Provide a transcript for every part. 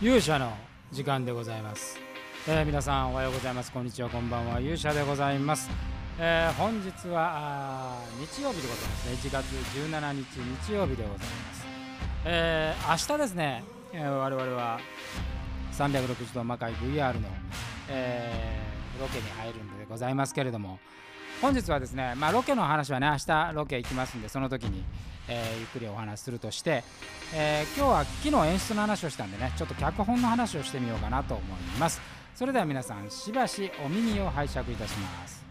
勇者の時間でございます、えー皆さんおはようございます。こんにちはこんばんは。勇者でございます、えー本日はあ日曜日でございますね。1月17日日曜日でございます、えー明日ですね、えー我々は360度魔界 VR の、えーロケに入るんでございますけれども本日はですね、まあ、ロケの話はね明日ロケ行きますんでその時に、えーゆっくりお話しするとして、えー今日は昨日演出の話をしたんでねちょっと脚本の話をしてみようかなと思います。それでは皆さんしばしお耳を拝借いたします。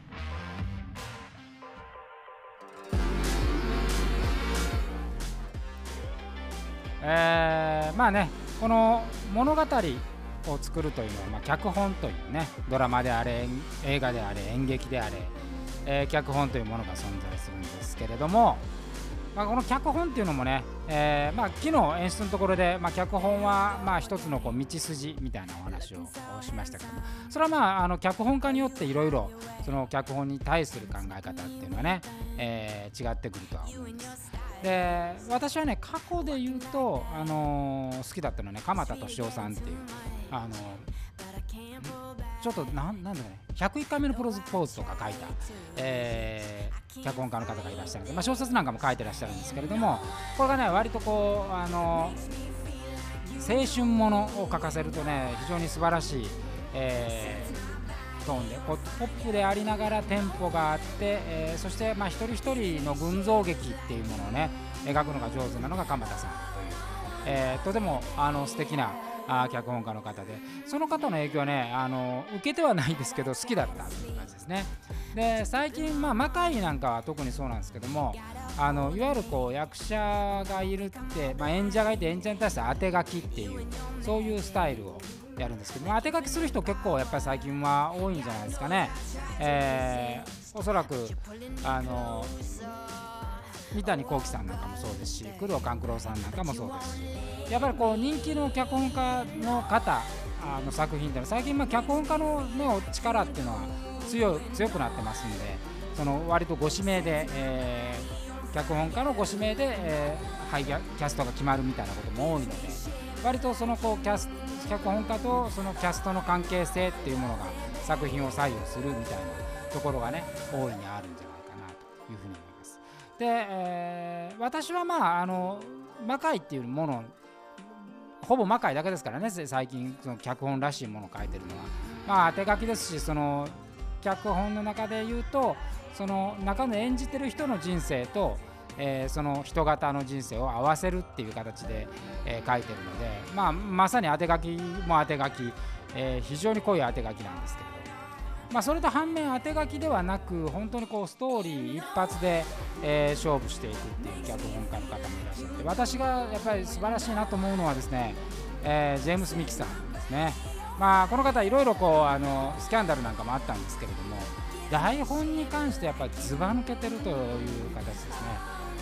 えーまあねこの物語を作るというのは、まあ、脚本というねドラマであれ映画であれ演劇であれ、えー脚本というものが存在するんですけれども、まあ、この脚本っていうのもね、えーまあ、昨日演出のところで、まあ、脚本はまあ一つのこう道筋みたいなお話をしましたけどもそれはまああの脚本家によっていろいろその脚本に対する考え方っていうのはね、えー違ってくるとは思います。で私はね過去で言うと、あのー好きだったのはね鎌田敏夫さんっていう、あのーちょっとなんなんだね。101回目のプロポーズとか書いた、えー脚本家の方がいらっしゃるので、まあ、小説なんかも書いてらっしゃるんですけれどもこれがね割とこう、あの青春ものを書かせるとね非常に素晴らしい、えートーンでこうポップでありながらテンポがあって、えーそしてまあ一人一人の群像劇っていうものをね描くのが上手なのが鎌田さんという、えーとてもあの素敵なあ脚本家の方でその方の影響はねあの受けてはないですけど好きだったという感じですねで最近まあ魔界なんかは特にそうなんですけどもあのいわゆるこう役者がいるって、まあ、演者がいて演者に対して当て書きっていうそういうスタイルをやるんですけど、まあ当て書きする人結構やっぱり最近は多いんじゃないですかね。えーおそらくあの三谷幸喜さんなんかもそうですし工藤官九郎さんなんかもそうですし。やっぱりこう人気の脚本家の方あの作品ってのは最近まあ脚本家の、ね、力っていうのは強強くなってますんでその割とご指名で、えー脚本家のご指名で、えーはい、キャストが決まるみたいなことも多いので割とそのこうキャス脚本家とそのキャストの関係性っていうものが作品を左右するみたいなところがね大いにあるんじゃで、えー私はまああの魔界っていうものほぼ魔界だけですからね最近その脚本らしいものを書いてるのは。まあ手書きですしその脚本の中で言うとその中の演じてる人の人生と、えーその人型の人生を合わせるっていう形で、えー書いてるので、まあ、まさに当て書きも当て書き、えー非常に濃い当て書きなんですけれど、まあ、それと反面当て書きではなく本当にこうストーリー一発で、えー勝負していくっていう脚本家の方もいらっしゃって私がやっぱり素晴らしいなと思うのはですね、えージェームス・ミキさんですね。まあ、この方いろいろこうあのスキャンダルなんかもあったんですけれども台本に関してやっぱりずば抜けてるという形ですね。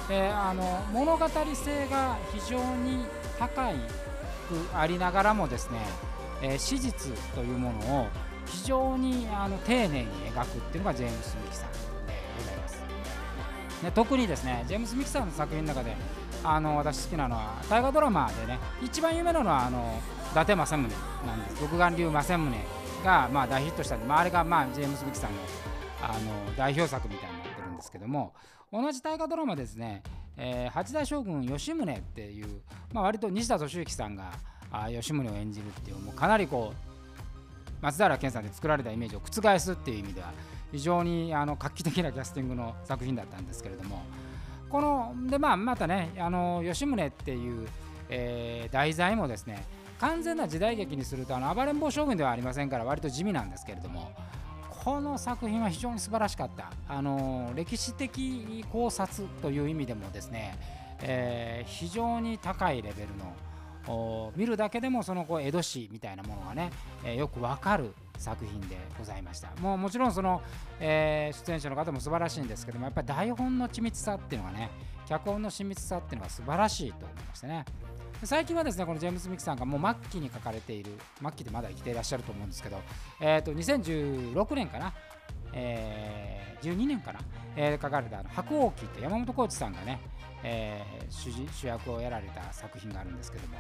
であの物語性が非常に高いくありながらもですね、えー史実というものを非常にあの丁寧に描くっていうのがジェームス・ミキさんでございます。で特にですねジェームス・ミキさんの作品の中であの私好きなのは大河ドラマでね一番有名なのはあの伊達政宗なんです独眼流政宗がまあ大ヒットしたんで、まあ、あれがまあジェームス・ミキさんのあの代表作みたいになってるんですけども同じ大河ドラマですね、えー八代将軍吉宗っていう、まあ、割と西田敏行さんがあ吉宗を演じるっていうもうかなりこう松平健さんで作られたイメージを覆すっていう意味では非常にあの画期的なキャスティングの作品だったんですけれどもこのでまあまたねあの吉宗っていう、え題材もですね完全な時代劇にするとあの暴れん坊将軍ではありませんから割と地味なんですけれどもこの作品は非常に素晴らしかった。あの歴史的考察という意味でもですね、え非常に高いレベルの見るだけでもそのこう江戸史みたいなものがね、えーよくわかる作品でございました。もうもちろんその、えー出演者の方も素晴らしいんですけどもやっぱり台本の緻密さっていうのがね脚本の親密さっていうのが素晴らしいと思いましたね。最近はですねこのジェームス・ミキさんがもう末期に書かれている末期でまだ生きていらっしゃると思うんですけど、えー、と2016年かな、えー12年かな、えー書かれたあの白鸚記って山本浩二さんがね、えー主主役をやられた作品があるんですけども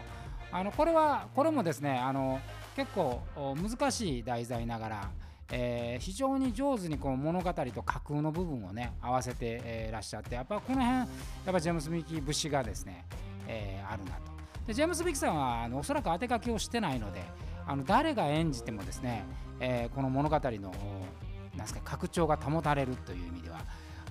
あのこれはこれもですねあの結構難しい題材ながら、えー、非常に上手にこう物語と架空の部分をね合わせて、えー、らっしゃってやっぱこの辺やっぱジェームス・ミキ節がですね、えー、あるなと。でジェームス・ミキさんはあのおそらく当て書きをしてないのであの誰が演じてもですね、えー、この物語のなんすか拡張が保たれるという意味では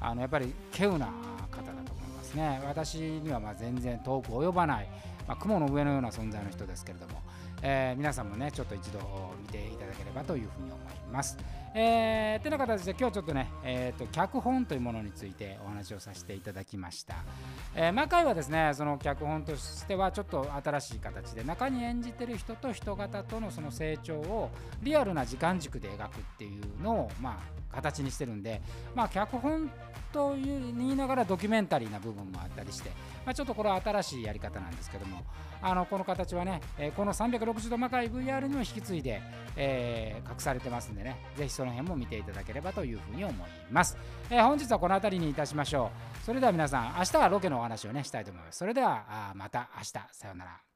あのやっぱり稀有な方だと思いますね。私にはまあ全然遠く及ばない、まあ、雲の上のような存在の人ですけれども、えー、皆さんもねちょっと一度見ていただければというふうに思います。えー、てな形で今日はちょっとね、えーと、脚本というものについてお話をさせていただきました。えー、魔界はですねその脚本としてはちょっと新しい形で中に演じてる人と人型とのその成長をリアルな時間軸で描くっていうのをまあ形にしてるんでまあ脚本という言いながらドキュメンタリーな部分もあったりして、まあ、ちょっとこれは新しいやり方なんですけどもあのこの形はね、え、この360度魔界 VR にも引き継いで、えー、隠されてますんでねぜひその辺も見ていただければというふうに思います、えー、本日はこの辺りにいたしましょう。それでは皆さん明日はロケのお話をねしたいと思います。それではまた明日。さようなら。